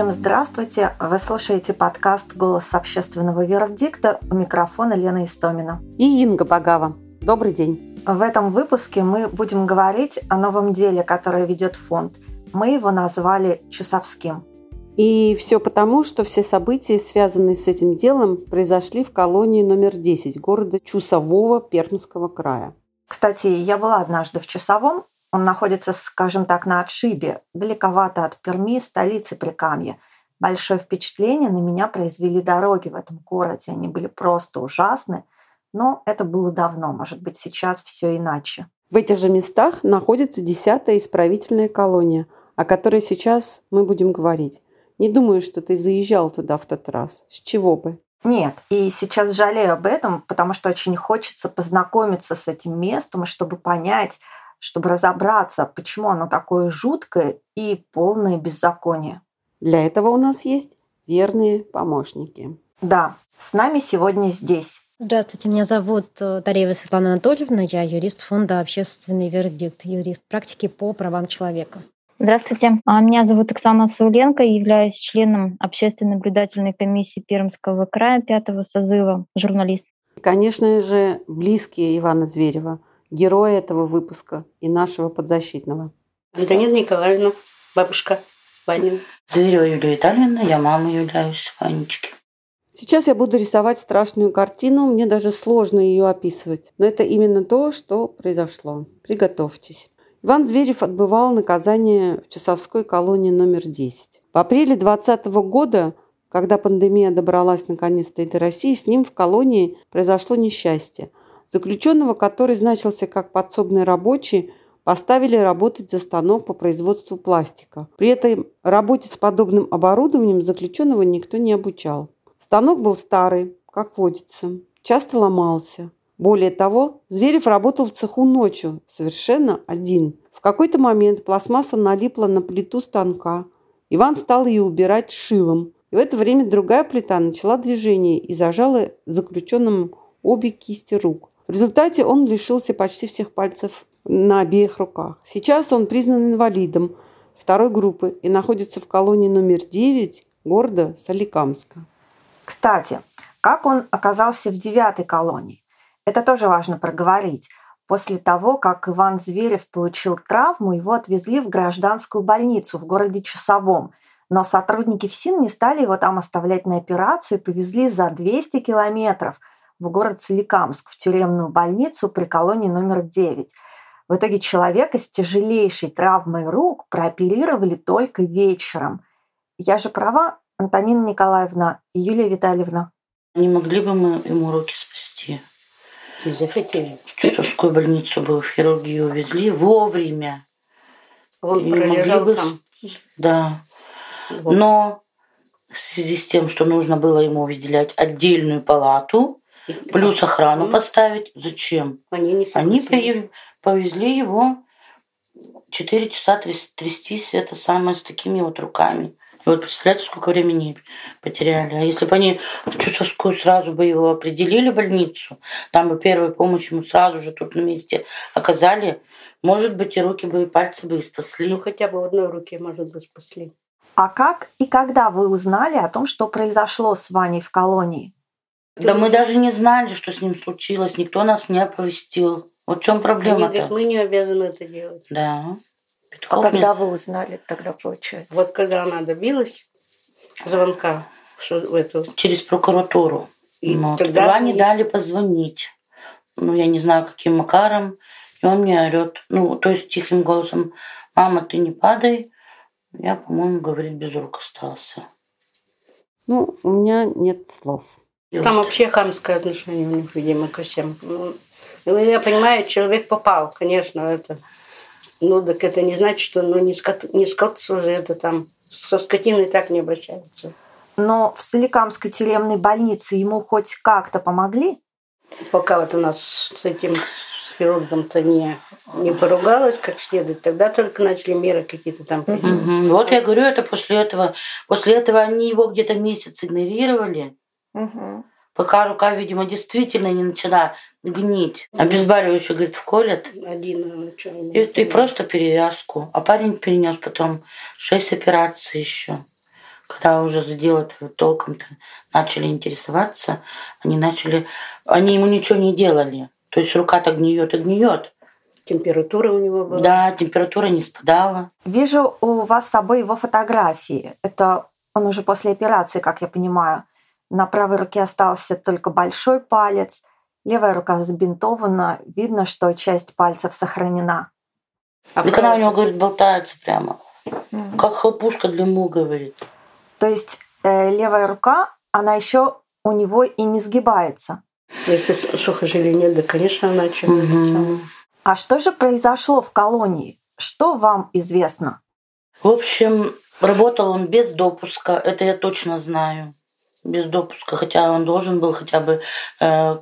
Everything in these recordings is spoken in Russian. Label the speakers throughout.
Speaker 1: Всем здравствуйте! Вы слушаете подкаст «Голос общественного вердикта» у микрофона Лена Истомина.
Speaker 2: И Инга Багава. Добрый день!
Speaker 1: В этом выпуске мы будем говорить о новом деле, которое ведет фонд. Мы его назвали «Чусовским».
Speaker 2: И все потому, что все события, связанные с этим делом, произошли в колонии номер 10 города Чусового Пермского края.
Speaker 1: Кстати, я была однажды в Чусовом, он находится, скажем так, на отшибе, далековато от Перми, столицы Прикамья. Большое впечатление на меня произвели дороги в этом городе. Они были просто ужасны. Но это было давно. Может быть, сейчас все иначе.
Speaker 2: В этих же местах находится десятая исправительная колония, о которой сейчас мы будем говорить. Не думаю, что ты заезжал туда в тот раз. С чего бы?
Speaker 1: Нет, и сейчас жалею об этом, потому что очень хочется познакомиться с этим местом, чтобы понять, чтобы разобраться, почему оно такое жуткое и полное беззаконие.
Speaker 2: Для этого у нас есть верные помощники.
Speaker 1: Да, с нами сегодня здесь.
Speaker 3: Здравствуйте, меня зовут э, Тареева Светлана Анатольевна, я юрист фонда «Общественный вердикт», юрист практики по правам человека.
Speaker 4: Здравствуйте, а, меня зовут Оксана Сауленко, являюсь членом общественной наблюдательной комиссии Пермского края пятого созыва, журналист.
Speaker 2: Конечно же, близкие Ивана Зверева – героя этого выпуска и нашего подзащитного.
Speaker 5: Антонина Николаевна, бабушка Ванин.
Speaker 6: Зверева Юлия Витальевна, я мама являюсь Ванечки.
Speaker 2: Сейчас я буду рисовать страшную картину, мне даже сложно ее описывать. Но это именно то, что произошло. Приготовьтесь. Иван Зверев отбывал наказание в Часовской колонии номер 10. В апреле 2020 года, когда пандемия добралась наконец-то и до России, с ним в колонии произошло несчастье – Заключенного, который значился как подсобный рабочий, поставили работать за станок по производству пластика. При этой работе с подобным оборудованием заключенного никто не обучал. Станок был старый, как водится, часто ломался. Более того, Зверев работал в цеху ночью, совершенно один. В какой-то момент пластмасса налипла на плиту станка. Иван стал ее убирать шилом. И в это время другая плита начала движение и зажала заключенным обе кисти рук. В результате он лишился почти всех пальцев на обеих руках. Сейчас он признан инвалидом второй группы и находится в колонии номер 9 города Соликамска.
Speaker 1: Кстати, как он оказался в девятой колонии? Это тоже важно проговорить. После того, как Иван Зверев получил травму, его отвезли в гражданскую больницу в городе Чусовом. Но сотрудники ФСИН не стали его там оставлять на операцию и повезли за 200 километров – в город Соликамск, в тюремную больницу при колонии номер 9. В итоге человека с тяжелейшей травмой рук прооперировали только вечером. Я же права, Антонина Николаевна и Юлия Витальевна?
Speaker 6: Не могли бы мы ему руки спасти?
Speaker 5: Не захотели.
Speaker 6: В Чусовскую больницу бы в хирургию увезли вовремя.
Speaker 5: Он и пролежал бы... там.
Speaker 6: Да. Вот. Но в связи с тем, что нужно было ему выделять отдельную палату, Плюс охрану mm. поставить. Зачем?
Speaker 5: Они не
Speaker 6: Они повезли его 4 часа трястись, это самое, с такими вот руками. И вот представляете, сколько времени потеряли. А если бы они в Чусовскую сразу бы его определили в больницу, там бы первую помощь ему сразу же тут на месте оказали, может быть, и руки бы, и пальцы бы и спасли.
Speaker 5: Ну, хотя бы в одной руке, может быть, спасли.
Speaker 1: А как и когда вы узнали о том, что произошло с Ваней в колонии?
Speaker 6: Да мы даже не знали, что с ним случилось. Никто нас не оповестил. Вот в чем проблема-то?
Speaker 5: мы не обязаны это делать.
Speaker 6: Да.
Speaker 1: Петков а когда вы узнали тогда, получается?
Speaker 5: Вот когда она добилась звонка в эту...
Speaker 6: Через прокуратуру. И вот. тогда Ване дали позвонить. Ну, я не знаю, каким макаром. И он мне орет. Ну, то есть тихим голосом. Мама, ты не падай. Я, по-моему, говорит, без рук остался.
Speaker 2: Ну, у меня нет слов.
Speaker 5: Там вообще хамское отношение у них, видимо, ко всем. Ну, я понимаю, человек попал, конечно, это. Ну, так это не значит, что ну, не, скот, не скотство уже это там. Со скотиной так не обращаются.
Speaker 1: Но в Соликамской тюремной больнице ему хоть как-то помогли?
Speaker 5: Пока вот у нас с этим с хирургом-то не, не поругалась как следует, тогда только начали меры какие-то там принимать.
Speaker 6: Угу. Вот я говорю, это после этого, после этого они его где-то месяц игнорировали.
Speaker 1: Угу.
Speaker 6: Пока рука, видимо, действительно не начала гнить. Обезболивающее, говорит, вколят.
Speaker 5: Один
Speaker 6: и, и просто перевязку. А парень перенес потом шесть операций еще. когда уже за дело толком-то начали интересоваться, они начали, они ему ничего не делали. То есть рука-то гниет и гниет.
Speaker 5: Температура у него была.
Speaker 6: Да, температура не спадала.
Speaker 1: Вижу у вас с собой его фотографии. Это он уже после операции, как я понимаю. На правой руке остался только большой палец, левая рука забинтована, видно, что часть пальцев сохранена.
Speaker 6: А когда у него, говорит, болтается прямо. Mm. Как хлопушка для му, говорит.
Speaker 1: То есть э, левая рука, она еще у него и не сгибается.
Speaker 5: Если сухожилия нет, да, конечно, она
Speaker 1: mm-hmm. А что же произошло в колонии? Что вам известно?
Speaker 6: В общем, работал он без допуска, это я точно знаю. Без допуска, хотя он должен был хотя бы э,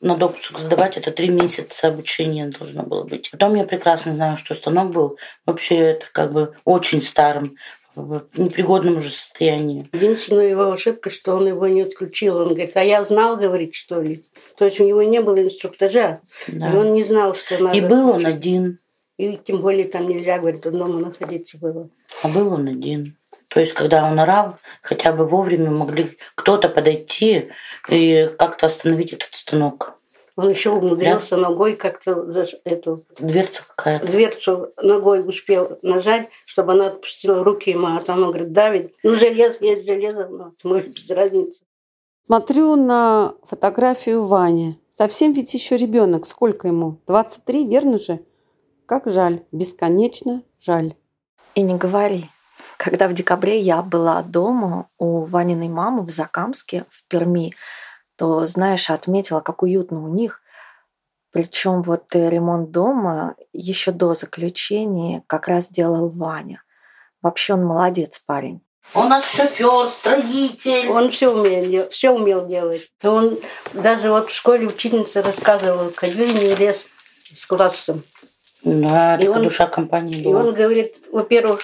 Speaker 6: на допуск сдавать, это три месяца обучения должно было быть. Потом я прекрасно знаю, что станок был вообще это как бы очень старым в непригодном уже состоянии.
Speaker 5: Единственная его ошибка, что он его не отключил. Он говорит, а я знал, говорит, что ли. То есть у него не было инструктажа, да. и он не знал, что надо.
Speaker 6: И был он один.
Speaker 5: И тем более там нельзя, говорит, одному находиться было.
Speaker 6: А был он один. То есть, когда он орал, хотя бы вовремя могли кто-то подойти и как-то остановить этот станок.
Speaker 5: Он еще умудрился да? ногой как-то эту
Speaker 6: дверцу какая-то.
Speaker 5: Дверцу ногой успел нажать, чтобы она отпустила руки ему, а там он говорит, Давид, ну железо есть железо, но может без разницы.
Speaker 2: Смотрю на фотографию Вани. Совсем ведь еще ребенок. Сколько ему? 23, верно же? Как жаль. Бесконечно жаль.
Speaker 1: И не говори. Когда в декабре я была дома у Ваниной мамы в Закамске, в Перми, то, знаешь, отметила, как уютно у них. Причем вот ремонт дома еще до заключения как раз делал Ваня. Вообще он молодец парень.
Speaker 6: Он у нас шофер, строитель.
Speaker 5: Он все умел, все умел делать. Он даже вот в школе учительница рассказывала, ходили не лес с классом.
Speaker 6: Да, и он, душа компании была.
Speaker 5: И он говорит, во-первых,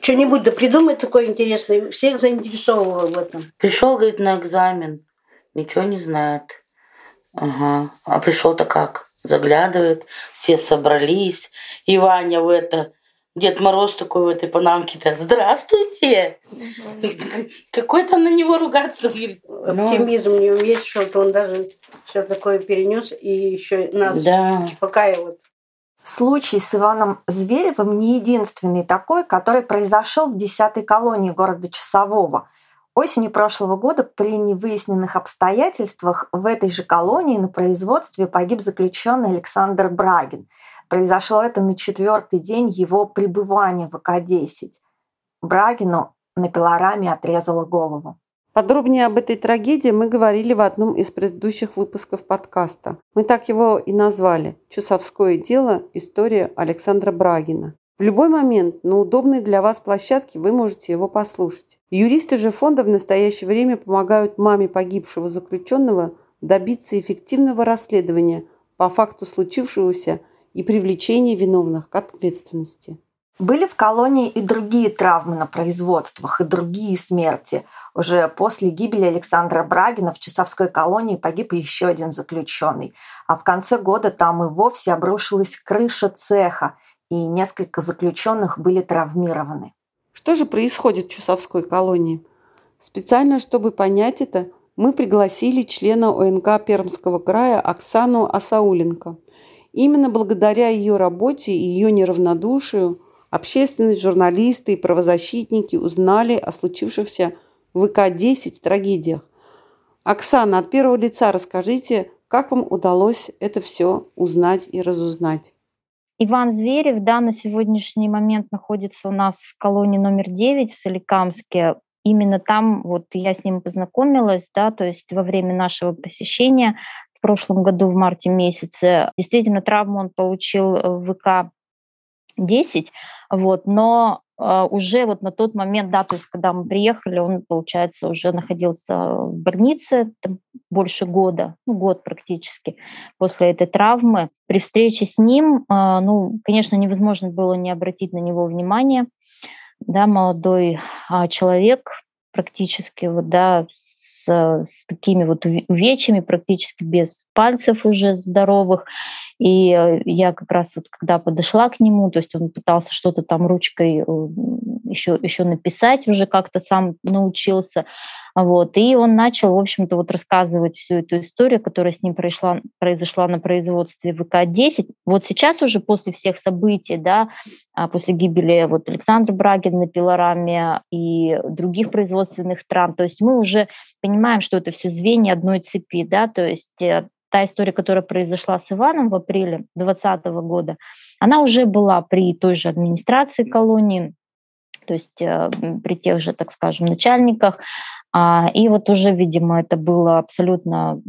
Speaker 5: что-нибудь да придумай такое интересное, всех заинтересовывал в этом.
Speaker 6: Пришел, говорит, на экзамен ничего не знает. Ага. А пришел-то как? Заглядывает, все собрались. И Ваня в это, Дед Мороз такой в этой панамке-то. Здравствуйте! Какой там на него ругаться?
Speaker 5: Оптимизм у него есть, что он даже все такое перенес и еще нас
Speaker 6: да.
Speaker 5: успокаивает.
Speaker 1: Случай с Иваном Зверевым не единственный такой, который произошел в 10-й колонии города Часового – Осенью прошлого года при невыясненных обстоятельствах в этой же колонии на производстве погиб заключенный Александр Брагин. Произошло это на четвертый день его пребывания в АК-10. Брагину на пилораме отрезала голову.
Speaker 2: Подробнее об этой трагедии мы говорили в одном из предыдущих выпусков подкаста. Мы так его и назвали «Чусовское дело. История Александра Брагина». В любой момент на удобной для вас площадке вы можете его послушать. Юристы же фонда в настоящее время помогают маме погибшего заключенного добиться эффективного расследования по факту случившегося и привлечения виновных к ответственности.
Speaker 1: Были в колонии и другие травмы на производствах, и другие смерти. Уже после гибели Александра Брагина в Часовской колонии погиб еще один заключенный. А в конце года там и вовсе обрушилась крыша цеха – и несколько заключенных были травмированы.
Speaker 2: Что же происходит в Чусовской колонии? Специально, чтобы понять это, мы пригласили члена ОНК Пермского края Оксану Асауленко. Именно благодаря ее работе и ее неравнодушию общественность, журналисты и правозащитники узнали о случившихся в ИК-10 трагедиях. Оксана, от первого лица расскажите, как вам удалось это все узнать и разузнать.
Speaker 4: Иван Зверев, да, на сегодняшний момент находится у нас в колонии номер 9 в Соликамске. Именно там вот я с ним познакомилась, да, то есть во время нашего посещения в прошлом году в марте месяце. Действительно, травму он получил в ВК-10, вот, но а, уже вот на тот момент, да, то есть когда мы приехали, он, получается, уже находился в больнице там, больше года, ну, год практически после этой травмы. При встрече с ним, а, ну, конечно, невозможно было не обратить на него внимание, да, молодой а, человек практически, вот, да, с, с такими вот увечьями, практически без пальцев уже здоровых. И э, я как раз вот когда подошла к нему, то есть он пытался что-то там ручкой еще, еще написать, уже как-то сам научился. Вот. И он начал, в общем-то, вот рассказывать всю эту историю, которая с ним произошла, произошла на производстве ВК-10. Вот сейчас уже после всех событий, да, а, после гибели вот Александра Брагина на пилораме и других производственных трам, то есть мы уже понимаем, что это все звенья одной цепи, да, то есть э, та история, которая произошла с Иваном в апреле 2020 года, она уже была при той же администрации колонии, то есть э, при тех же, так скажем, начальниках. А, и вот уже, видимо, это было абсолютно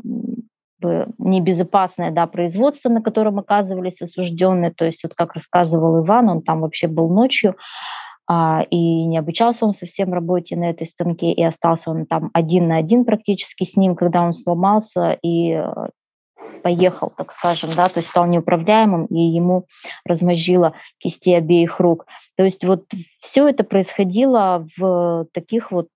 Speaker 4: небезопасное да, производство, на котором оказывались осужденные. То есть, вот как рассказывал Иван, он там вообще был ночью, а, и не обучался он совсем работе на этой станке, и остался он там один на один практически с ним, когда он сломался, и э, поехал, так скажем, да, то есть стал неуправляемым, и ему размозжило кисти обеих рук. То есть вот все это происходило в таких вот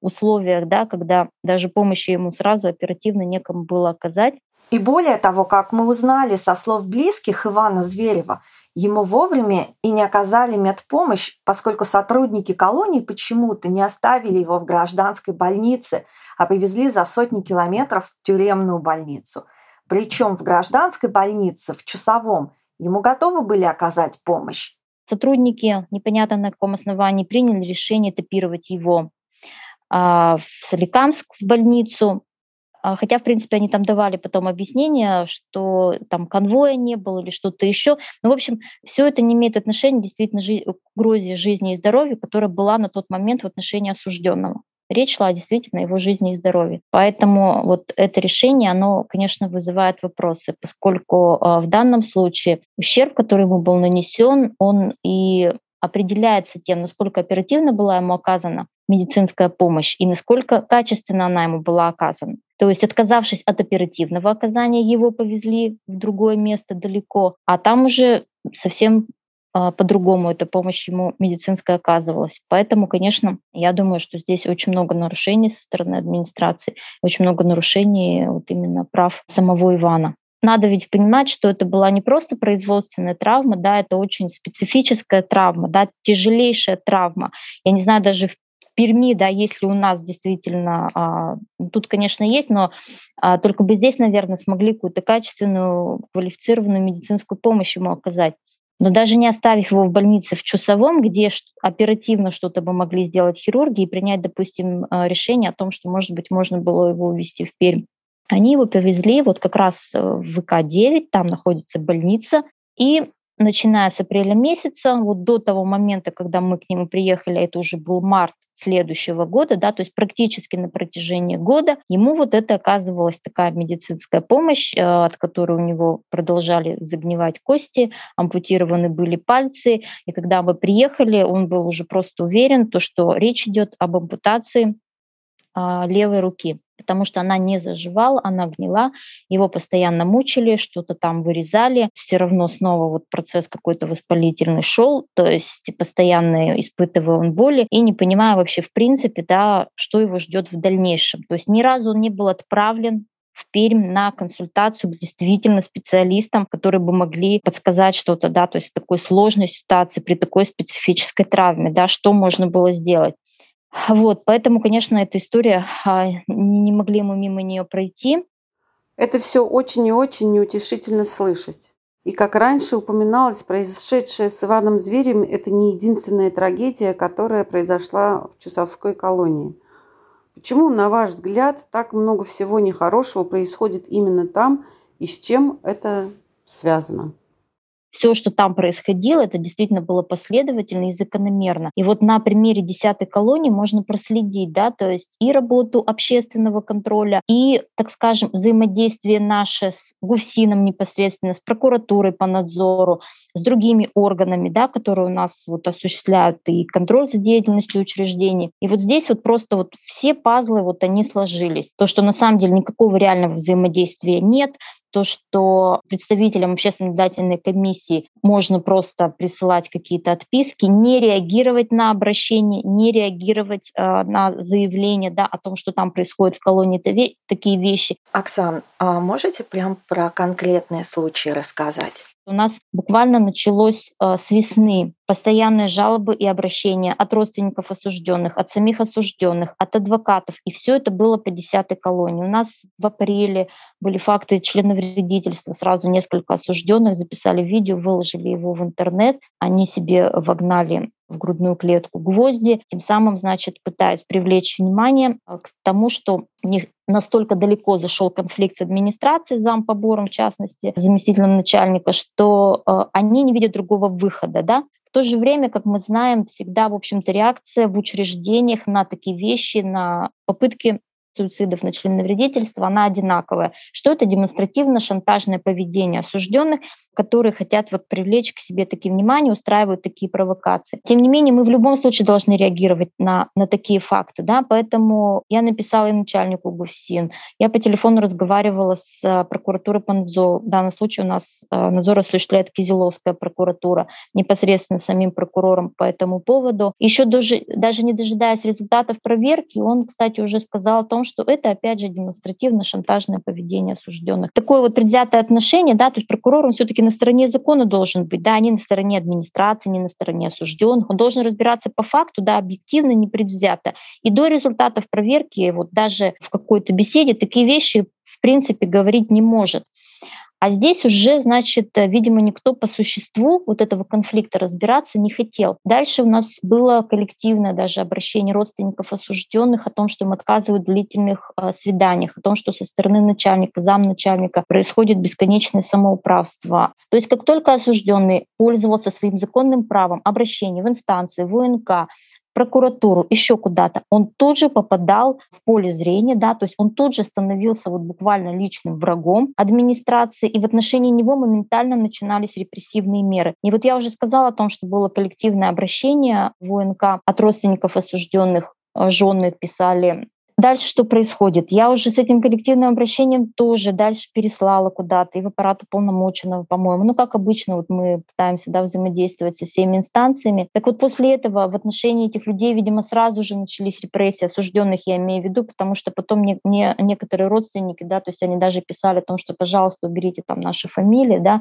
Speaker 4: условиях, да, когда даже помощи ему сразу оперативно некому было оказать.
Speaker 1: И более того, как мы узнали со слов близких Ивана Зверева, ему вовремя и не оказали медпомощь, поскольку сотрудники колонии почему-то не оставили его в гражданской больнице, а привезли за сотни километров в тюремную больницу – причем в гражданской больнице, в часовом, ему готовы были оказать помощь.
Speaker 4: Сотрудники, непонятно на каком основании, приняли решение этапировать его а, в Соликамск, в больницу. А, хотя, в принципе, они там давали потом объяснение, что там конвоя не было или что-то еще. Ну, в общем, все это не имеет отношения действительно к угрозе жизни и здоровью, которая была на тот момент в отношении осужденного. Речь шла действительно о его жизни и здоровье. Поэтому вот это решение, оно, конечно, вызывает вопросы, поскольку а, в данном случае ущерб, который ему был нанесен, он и определяется тем, насколько оперативно была ему оказана медицинская помощь и насколько качественно она ему была оказана. То есть, отказавшись от оперативного оказания, его повезли в другое место далеко, а там уже совсем по-другому эта помощь ему медицинская оказывалась. Поэтому, конечно, я думаю, что здесь очень много нарушений со стороны администрации, очень много нарушений вот именно прав самого Ивана. Надо ведь понимать, что это была не просто производственная травма, да, это очень специфическая травма, да, тяжелейшая травма. Я не знаю даже в Перми, да, если у нас действительно, а, тут, конечно, есть, но а, только бы здесь, наверное, смогли какую-то качественную, квалифицированную медицинскую помощь ему оказать. Но даже не оставив его в больнице в Чусовом, где оперативно что-то бы могли сделать хирурги и принять, допустим, э, решение о том, что, может быть, можно было его увезти в Пермь, они его повезли вот как раз э, в ВК-9, там находится больница, и начиная с апреля месяца, вот до того момента, когда мы к нему приехали, это уже был март следующего года, да, то есть практически на протяжении года ему вот это оказывалась такая медицинская помощь, э, от которой у него продолжали загнивать кости, ампутированы были пальцы, и когда мы приехали, он был уже просто уверен, то, что речь идет об ампутации а, левой руки потому что она не заживала, она гнила, его постоянно мучили, что-то там вырезали, все равно снова вот процесс какой-то воспалительный шел, то есть постоянно испытывая он боли и не понимая вообще в принципе, да, что его ждет в дальнейшем. То есть ни разу он не был отправлен в Пермь на консультацию к действительно специалистам, которые бы могли подсказать что-то, да, то есть в такой сложной ситуации, при такой специфической травме, да, что можно было сделать. Вот, поэтому, конечно, эта история, а, не могли мы мимо нее пройти.
Speaker 2: Это все очень и очень неутешительно слышать. И как раньше упоминалось, произошедшее с Иваном Зверем – это не единственная трагедия, которая произошла в Чусовской колонии. Почему, на ваш взгляд, так много всего нехорошего происходит именно там и с чем это связано?
Speaker 4: Все, что там происходило, это действительно было последовательно и закономерно. И вот на примере десятой колонии можно проследить, да, то есть и работу общественного контроля, и, так скажем, взаимодействие наше с ГУФСИНом непосредственно, с прокуратурой по надзору, с другими органами, да, которые у нас вот осуществляют и контроль за деятельностью учреждений. И вот здесь вот просто вот все пазлы вот они сложились. То, что на самом деле никакого реального взаимодействия нет, то, что представителям общественной наблюдательной комиссии можно просто присылать какие-то отписки, не реагировать на обращение, не реагировать э, на заявление да, о том, что там происходит в колонии такие вещи.
Speaker 1: Оксан, а можете прям про конкретные случаи рассказать?
Speaker 4: У нас буквально началось э, с весны постоянные жалобы и обращения от родственников осужденных, от самих осужденных, от адвокатов. И все это было по 10 колонии. У нас в апреле были факты членовредительства. Сразу несколько осужденных записали видео, выложили его в интернет. Они себе вогнали в грудную клетку гвозди, тем самым, значит, пытаясь привлечь внимание э, к тому, что у них настолько далеко зашел конфликт с администрацией, зампобором, в частности, заместителем начальника, что э, они не видят другого выхода, да, в то же время, как мы знаем, всегда, в общем-то, реакция в учреждениях на такие вещи, на попытки суицидов на членовредительство, она одинаковая. Что это демонстративно-шантажное поведение осужденных, которые хотят вот привлечь к себе такие внимания, устраивают такие провокации. Тем не менее, мы в любом случае должны реагировать на, на такие факты. Да? Поэтому я написала и начальнику ГУСИН, я по телефону разговаривала с э, прокуратурой надзору. В данном случае у нас э, надзор осуществляет Кизеловская прокуратура, непосредственно самим прокурором по этому поводу. Еще даже, даже не дожидаясь результатов проверки, он, кстати, уже сказал о том, что это, опять же, демонстративно-шантажное поведение осужденных. Такое вот предвзятое отношение, да, то есть прокурор, он все-таки на стороне закона должен быть, да, не на стороне администрации, не на стороне осужденных. Он должен разбираться по факту, да, объективно, непредвзято. И до результатов проверки, вот даже в какой-то беседе такие вещи в принципе говорить не может. А здесь уже, значит, э, видимо, никто по существу вот этого конфликта разбираться не хотел. Дальше у нас было коллективное даже обращение родственников осужденных о том, что им отказывают в длительных э, свиданиях, о том, что со стороны начальника, замначальника происходит бесконечное самоуправство. То есть как только осужденный пользовался своим законным правом обращения в инстанции, в УНК, прокуратуру, еще куда-то, он тут же попадал в поле зрения, да, то есть он тут же становился вот буквально личным врагом администрации, и в отношении него моментально начинались репрессивные меры. И вот я уже сказала о том, что было коллективное обращение в УНК от родственников осужденных жены писали Дальше что происходит? Я уже с этим коллективным обращением тоже дальше переслала куда-то и в аппарат уполномоченного, по-моему. Ну, как обычно, вот мы пытаемся да, взаимодействовать со всеми инстанциями. Так вот, после этого в отношении этих людей, видимо, сразу же начались репрессии осужденных, я имею в виду, потому что потом не, не, некоторые родственники, да, то есть они даже писали о том, что, пожалуйста, уберите там наши фамилии, да,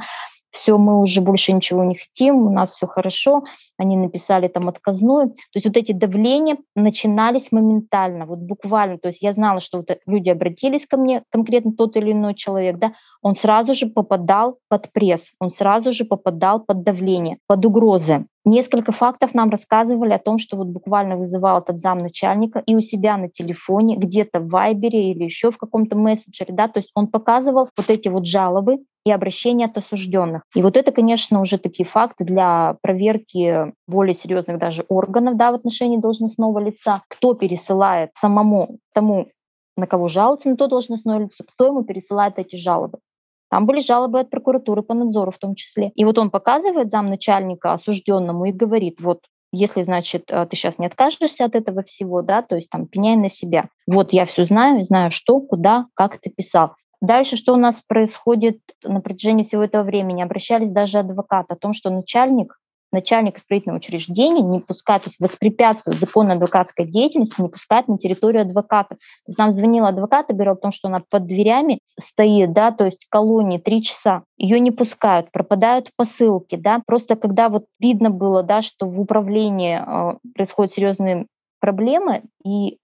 Speaker 4: все, мы уже больше ничего не хотим, у нас все хорошо, они написали там отказную. То есть вот эти давления начинались моментально, вот буквально. То есть я знала, что вот люди обратились ко мне, конкретно тот или иной человек, да, он сразу же попадал под пресс, он сразу же попадал под давление, под угрозы. Несколько фактов нам рассказывали о том, что вот буквально вызывал этот замначальника и у себя на телефоне, где-то в Вайбере или еще в каком-то мессенджере, да, то есть он показывал вот эти вот жалобы и обращения от осужденных. И вот это, конечно, уже такие факты для проверки более серьезных даже органов да, в отношении должностного лица, кто пересылает самому тому, на кого жалуется на то должностное лицо, кто ему пересылает эти жалобы. Там были жалобы от прокуратуры по надзору в том числе. И вот он показывает замначальника осужденному и говорит, вот если, значит, э, ты сейчас не откажешься от этого всего, да, то есть там пеняй на себя. Вот я все знаю, знаю что, куда, как ты писал. Дальше что у нас происходит на протяжении всего этого времени? Обращались даже адвокаты о том, что начальник начальник исправительного учреждения не пускает, то есть воспрепятствует законной адвокатской деятельности, не пускает на территорию адвоката. То есть нам звонил адвокат и говорил о том, что она под дверями стоит, да, то есть колонии три часа, ее не пускают, пропадают посылки, да, просто когда вот видно было, да, что в управлении э, происходят серьезные проблемы, и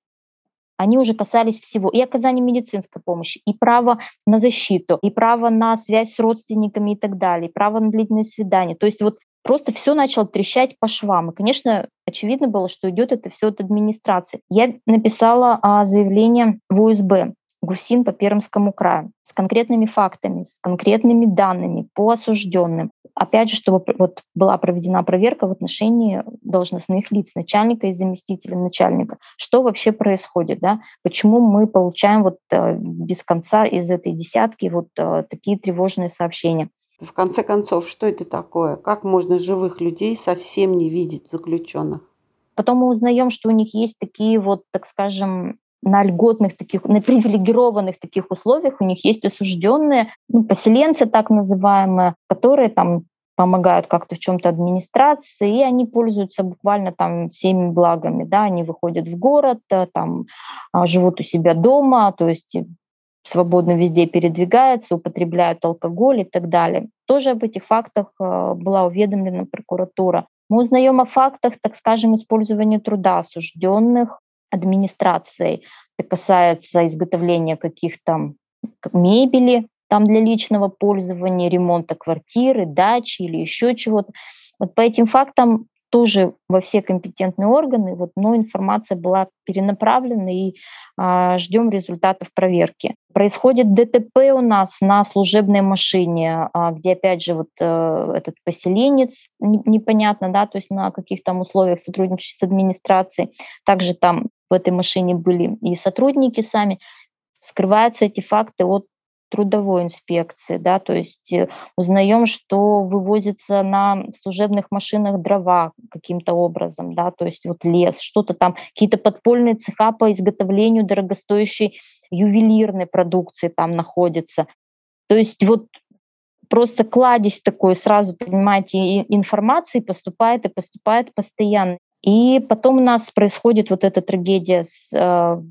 Speaker 4: они уже касались всего. И оказания медицинской помощи, и право на защиту, и право на связь с родственниками и так далее, и право на длительные свидания. То есть вот просто все начало трещать по швам. И, конечно, очевидно было, что идет это все от администрации. Я написала а, заявление в УСБ ГУСИН по Пермскому краю с конкретными фактами, с конкретными данными по осужденным. Опять же, чтобы вот была проведена проверка в отношении должностных лиц, начальника и заместителя начальника. Что вообще происходит, да? Почему мы получаем вот э, без конца из этой десятки вот э, такие тревожные сообщения?
Speaker 2: В конце концов, что это такое? Как можно живых людей совсем не видеть заключенных?
Speaker 4: Потом мы узнаем, что у них есть такие вот, так скажем, на льготных таких, на привилегированных таких условиях у них есть осужденные, ну, поселенцы так называемые, которые там помогают как-то в чем-то администрации, и они пользуются буквально там всеми благами, да, они выходят в город, э, там а, живут у себя дома, то есть свободно везде передвигаются, употребляют алкоголь и так далее. Тоже об этих фактах э, была уведомлена прокуратура. Мы узнаем о фактах, так скажем, использования труда осужденных администрацией. Это касается изготовления каких-то мебели там для личного пользования, ремонта квартиры, дачи или еще чего-то. Вот по этим фактам тоже во все компетентные органы, вот, но информация была перенаправлена и а, ждем результатов проверки. Происходит ДТП у нас на служебной машине, а, где опять же вот а, этот поселенец не, непонятно, да, то есть на каких там условиях сотрудничать с администрацией. Также там в этой машине были и сотрудники сами. Скрываются эти факты от трудовой инспекции, да, то есть э, узнаем, что вывозится на служебных машинах дрова каким-то образом, да, то есть вот лес, что-то там, какие-то подпольные цеха по изготовлению дорогостоящей ювелирной продукции там находятся. То есть вот просто кладезь такой, сразу, понимаете, информации поступает и поступает постоянно. И потом у нас происходит вот эта трагедия с э,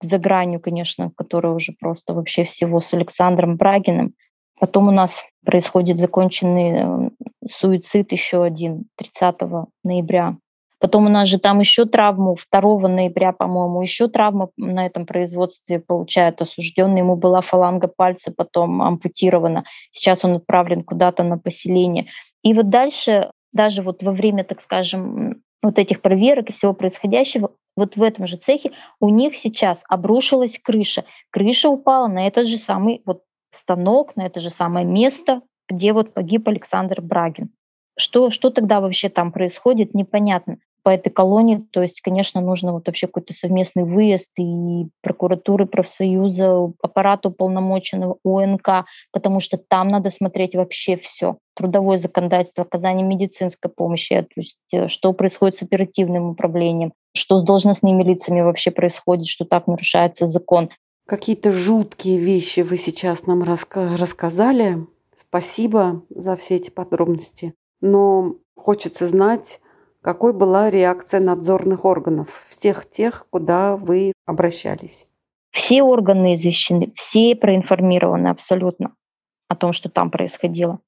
Speaker 4: за гранью, конечно, которая уже просто вообще всего с Александром Брагиным. Потом у нас происходит законченный э, суицид еще один 30 ноября. Потом у нас же там еще травму 2 ноября, по-моему, еще травма на этом производстве получает осужденный. Ему была фаланга пальца потом ампутирована. Сейчас он отправлен куда-то на поселение. И вот дальше, даже вот во время, так скажем, вот этих проверок и всего происходящего, вот в этом же цехе у них сейчас обрушилась крыша. Крыша упала на этот же самый вот станок, на это же самое место, где вот погиб Александр Брагин. Что, что тогда вообще там происходит, непонятно по этой колонии. То есть, конечно, нужно вот вообще какой-то совместный выезд и прокуратуры, профсоюза, аппарата уполномоченного, УНК, потому что там надо смотреть вообще все. Трудовое законодательство, оказание медицинской помощи, то есть э, что происходит с оперативным управлением, что с должностными лицами вообще происходит, что так нарушается закон.
Speaker 2: Какие-то жуткие вещи вы сейчас нам раска- рассказали. Спасибо за все эти подробности. Но хочется знать, какой была реакция надзорных органов, всех тех, куда вы обращались?
Speaker 4: Все органы извещены, все проинформированы абсолютно о том, что там происходило.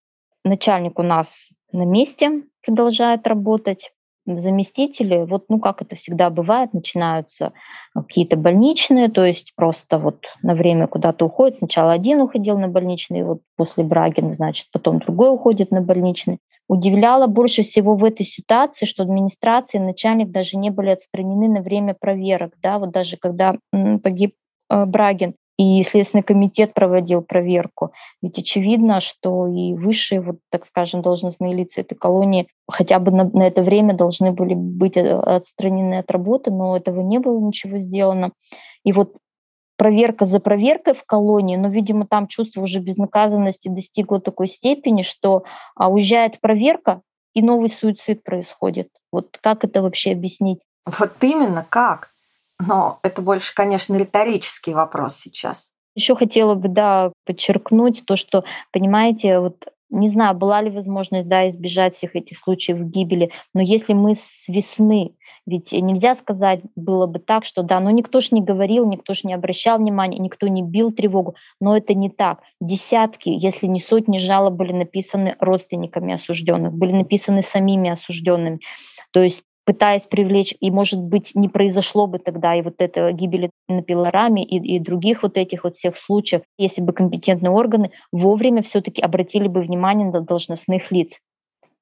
Speaker 4: Начальник у нас на месте продолжает работать. Заместители, вот, ну, как это всегда бывает, начинаются какие-то больничные, то есть просто вот на время куда-то уходит. Сначала один уходил на больничный, вот после Брагина, значит, потом другой уходит на больничный. Удивляло больше всего в этой ситуации, что администрация и начальник даже не были отстранены на время проверок. Да? Вот даже когда погиб э, Брагин, и Следственный комитет проводил проверку. Ведь очевидно, что и высшие, вот, так скажем, должностные лица этой колонии хотя бы на, на это время должны были быть э, отстранены от работы, но этого не было ничего сделано. И вот проверка за проверкой в колонии, но, видимо, там чувство уже безнаказанности достигло такой степени, что а, уезжает проверка, и новый суицид происходит. Вот как это вообще объяснить?
Speaker 1: Вот именно как? Но это больше, конечно, риторический вопрос сейчас.
Speaker 4: Еще хотела бы, да, подчеркнуть то, что, понимаете, вот не знаю, была ли возможность да, избежать всех этих случаев гибели, но если мы с весны, ведь нельзя сказать было бы так, что да, ну никто ж не говорил, никто ж не обращал внимания, никто не бил тревогу, но это не так. Десятки, если не сотни жалоб были написаны родственниками осужденных, были написаны самими осужденными. То есть пытаясь привлечь, и, может быть, не произошло бы тогда и вот это гибели на пилораме, и, и других вот этих вот всех случаев, если бы компетентные органы вовремя все-таки обратили бы внимание на должностных лиц.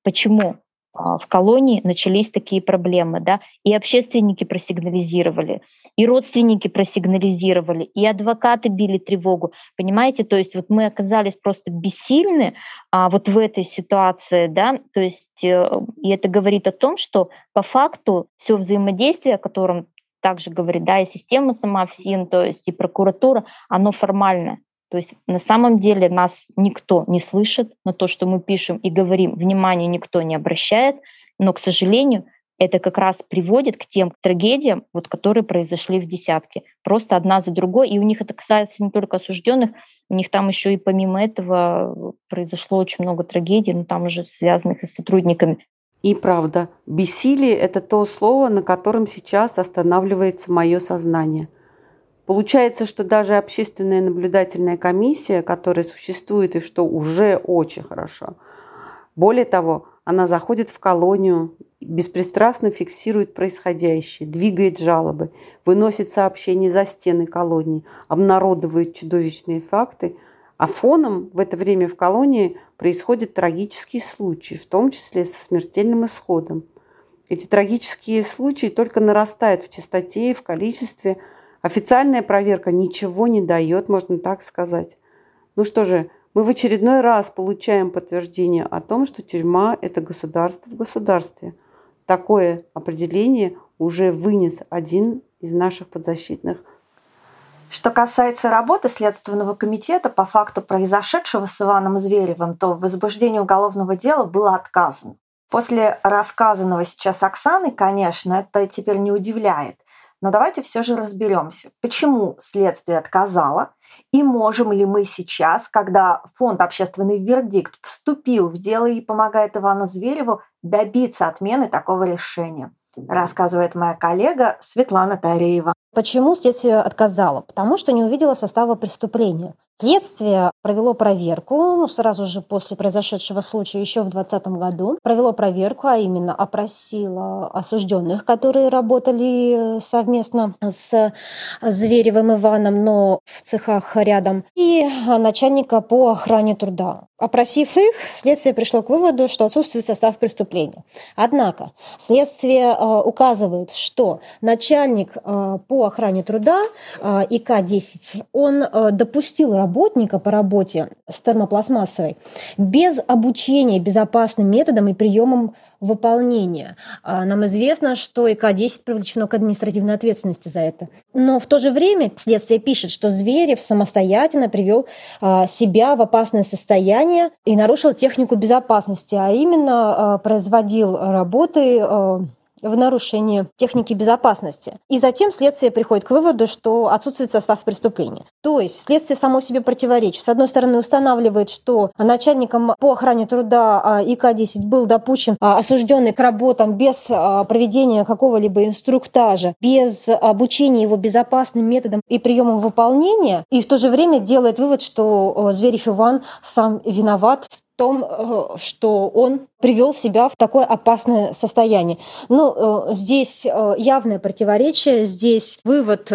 Speaker 4: Почему? А, в колонии начались такие проблемы, да, и общественники просигнализировали, и родственники просигнализировали, и адвокаты били тревогу, понимаете, то есть вот мы оказались просто бессильны а, вот в этой ситуации, да, то есть э, и это говорит о том, что по факту все взаимодействие, о котором также говорит, да, и система сама ФСИН, то есть и прокуратура, оно формальное, то есть на самом деле нас никто не слышит, на то, что мы пишем и говорим, внимание никто не обращает, но, к сожалению, это как раз приводит к тем трагедиям, вот, которые произошли в десятке. Просто одна за другой. И у них это касается не только осужденных, у них там еще и помимо этого произошло очень много трагедий, но там уже связанных и с сотрудниками.
Speaker 2: И правда, бессилие – это то слово, на котором сейчас останавливается мое сознание. Получается, что даже общественная наблюдательная комиссия, которая существует и что уже очень хорошо, более того, она заходит в колонию, беспристрастно фиксирует происходящее, двигает жалобы, выносит сообщения за стены колонии, обнародует чудовищные факты, а фоном в это время в колонии происходят трагические случаи, в том числе со смертельным исходом. Эти трагические случаи только нарастают в частоте и в количестве. Официальная проверка ничего не дает, можно так сказать. Ну что же, мы в очередной раз получаем подтверждение о том, что тюрьма – это государство в государстве. Такое определение уже вынес один из наших подзащитных.
Speaker 1: Что касается работы Следственного комитета по факту произошедшего с Иваном Зверевым, то в возбуждении уголовного дела было отказано. После рассказанного сейчас Оксаны, конечно, это теперь не удивляет. Но давайте все же разберемся, почему следствие отказало и можем ли мы сейчас, когда фонд «Общественный вердикт» вступил в дело и помогает Ивану Звереву, добиться отмены такого решения, рассказывает моя коллега Светлана Тареева.
Speaker 3: Почему следствие отказало? Потому что не увидела состава преступления. Следствие провело проверку ну, сразу же после произошедшего случая еще в 2020 году. Провело проверку, а именно опросило осужденных, которые работали совместно с Зверевым Иваном, но в цехах рядом, и начальника по охране труда. Опросив их, следствие пришло к выводу, что отсутствует состав преступления. Однако следствие э, указывает, что начальник э, по охране труда э, ИК-10, он допустил работника по работе с термопластмассовой без обучения безопасным методам и приемам выполнения. А, нам известно, что ИК-10 привлечено к административной ответственности за это. Но в то же время следствие пишет, что Зверев самостоятельно привел а, себя в опасное состояние и нарушил технику безопасности, а именно а, производил работы в нарушение техники безопасности. И затем следствие приходит к выводу, что отсутствует состав преступления. То есть следствие само себе противоречит. С одной стороны, устанавливает, что начальником по охране труда а, ИК-10 был допущен а, осужденный к работам без а, проведения какого-либо инструктажа, без обучения его безопасным методам и приемам выполнения, и в то же время делает вывод, что Зверев Иван сам виноват в том, э, что он привел себя в такое опасное состояние. Ну, э, здесь э, явное противоречие, здесь вывод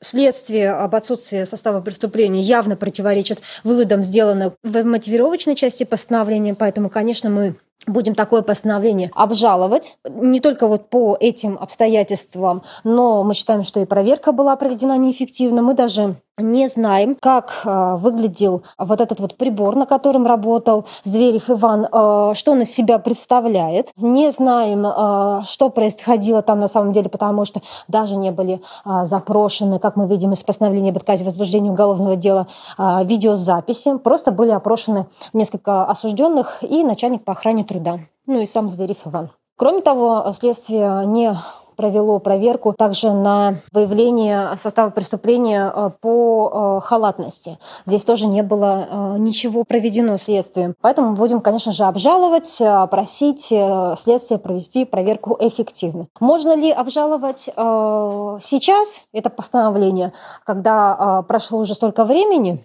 Speaker 3: следствия об отсутствии состава преступления явно противоречит выводам, сделанным в мотивировочной части постановления, поэтому, конечно, мы будем такое постановление обжаловать. Не только вот по этим обстоятельствам, но мы считаем, что и проверка была проведена неэффективно. Мы даже не знаем, как э, выглядел вот этот вот прибор, на котором работал Зверев Иван, э, что он из себя представляет. Не знаем, э, что происходило там на самом деле, потому что даже не были запрошены, как мы видим из постановления об отказе возбуждения уголовного дела, видеозаписи. Просто были опрошены несколько осужденных и начальник по охране труда, ну и сам Зверев Иван. Кроме того, следствие не провело проверку также на выявление состава преступления э, по э, халатности. Здесь тоже не было э, ничего проведено следствием. Поэтому будем, конечно же, обжаловать, просить следствие провести проверку эффективно. Можно ли обжаловать сейчас это постановление, когда прошло уже столько времени,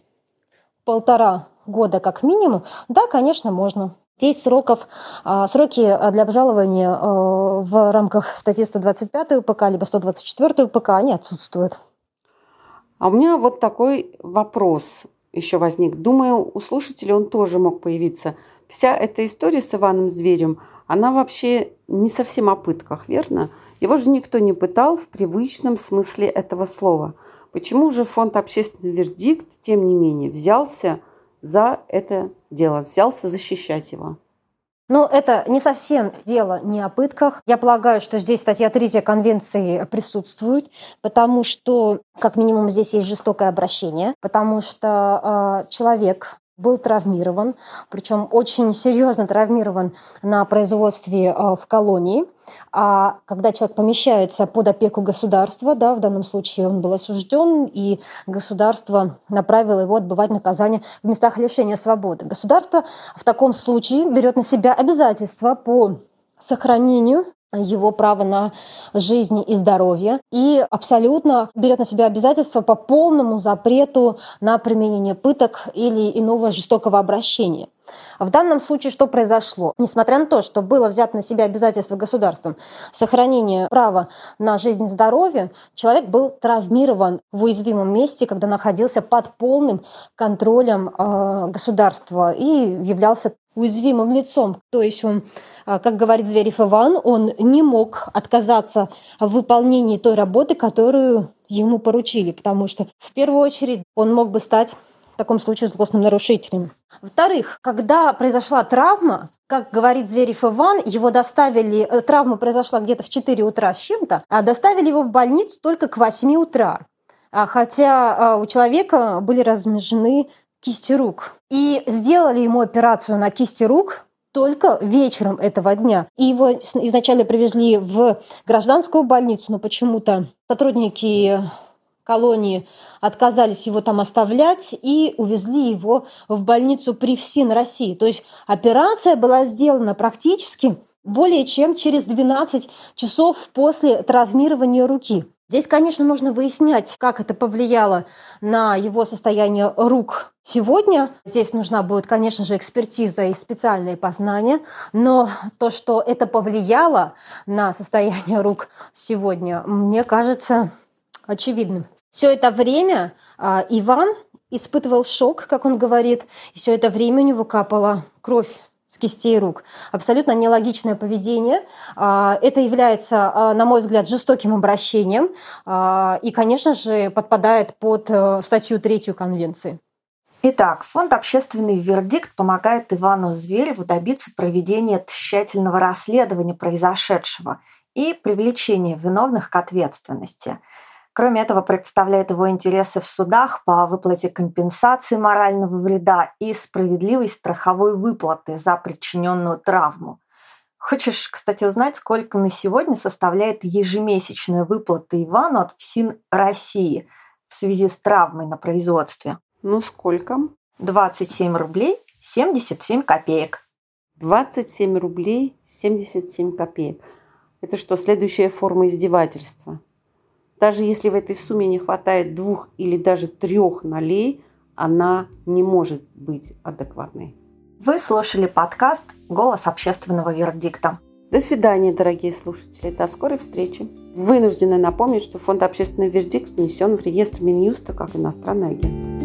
Speaker 3: полтора года как минимум? Да, конечно, можно. Здесь сроков, а, сроки для обжалования а, в рамках статьи 125 УПК либо 124 УПК, они отсутствуют.
Speaker 2: А у меня вот такой вопрос еще возник. Думаю, у слушателей он тоже мог появиться. Вся эта история с Иваном Зверем, она вообще не совсем о пытках, верно? Его же никто не пытал в привычном смысле этого слова. Почему же фонд «Общественный вердикт», тем не менее, взялся за это дело, взялся защищать его.
Speaker 3: Но это не совсем дело не о пытках. Я полагаю, что здесь статья 3 Конвенции присутствует, потому что, как минимум, здесь есть жестокое обращение, потому что э, человек был травмирован, причем очень серьезно травмирован на производстве э, в колонии. А когда человек помещается под опеку государства, да, в данном случае он был осужден, и государство направило его отбывать наказание в местах лишения свободы. Государство в таком случае берет на себя обязательства по сохранению его право на жизнь и здоровье и абсолютно берет на себя обязательства по полному запрету на применение пыток или иного жестокого обращения. В данном случае что произошло? Несмотря на то, что было взято на себя обязательство государством сохранения права на жизнь и здоровье, человек был травмирован в уязвимом месте, когда находился под полным контролем э, государства и являлся уязвимым лицом. То есть он, а, как говорит Зверев Иван, он не мог отказаться в выполнении той работы, которую ему поручили, потому что в первую очередь он мог бы стать в таком случае злостным нарушителем. Во-вторых, когда произошла травма, как говорит Зверев Иван, его доставили, э, травма произошла где-то в 4 утра с чем-то, а доставили его в больницу только к 8 утра. А хотя а, у человека были размежены кисти рук. И сделали ему операцию на кисти рук только вечером этого дня. И его изначально привезли в гражданскую больницу, но почему-то сотрудники колонии отказались его там оставлять и увезли его в больницу при ФСИН России. То есть операция была сделана практически более чем через 12 часов после травмирования руки. Здесь, конечно, нужно выяснять, как это повлияло на его состояние рук сегодня. Здесь нужна будет, конечно же, экспертиза и специальные познания, но то, что это повлияло на состояние рук сегодня, мне кажется очевидным. Все это время а, Иван испытывал шок, как он говорит, и все это время у него капала кровь с кистей рук. Абсолютно нелогичное поведение. А, это является, а, на мой взгляд, жестоким обращением а, и, конечно же, подпадает под э, статью третью Конвенции.
Speaker 1: Итак, фонд «Общественный вердикт» помогает Ивану Звереву добиться проведения тщательного расследования произошедшего и привлечения виновных к ответственности – Кроме этого, представляет его интересы в судах по выплате компенсации морального вреда и справедливой страховой выплаты за причиненную травму. Хочешь, кстати, узнать, сколько на сегодня составляет ежемесячная выплата Ивану от ФСИН России в связи с травмой на производстве?
Speaker 2: Ну, сколько?
Speaker 1: 27 рублей 77 копеек.
Speaker 2: 27 рублей 77 копеек. Это что, следующая форма издевательства? Даже если в этой сумме не хватает двух или даже трех нолей, она не может быть адекватной.
Speaker 1: Вы слушали подкаст «Голос общественного вердикта».
Speaker 2: До свидания, дорогие слушатели. До скорой встречи. Вынуждены напомнить, что фонд «Общественный вердикт» внесен в реестр Минюста как иностранный агент.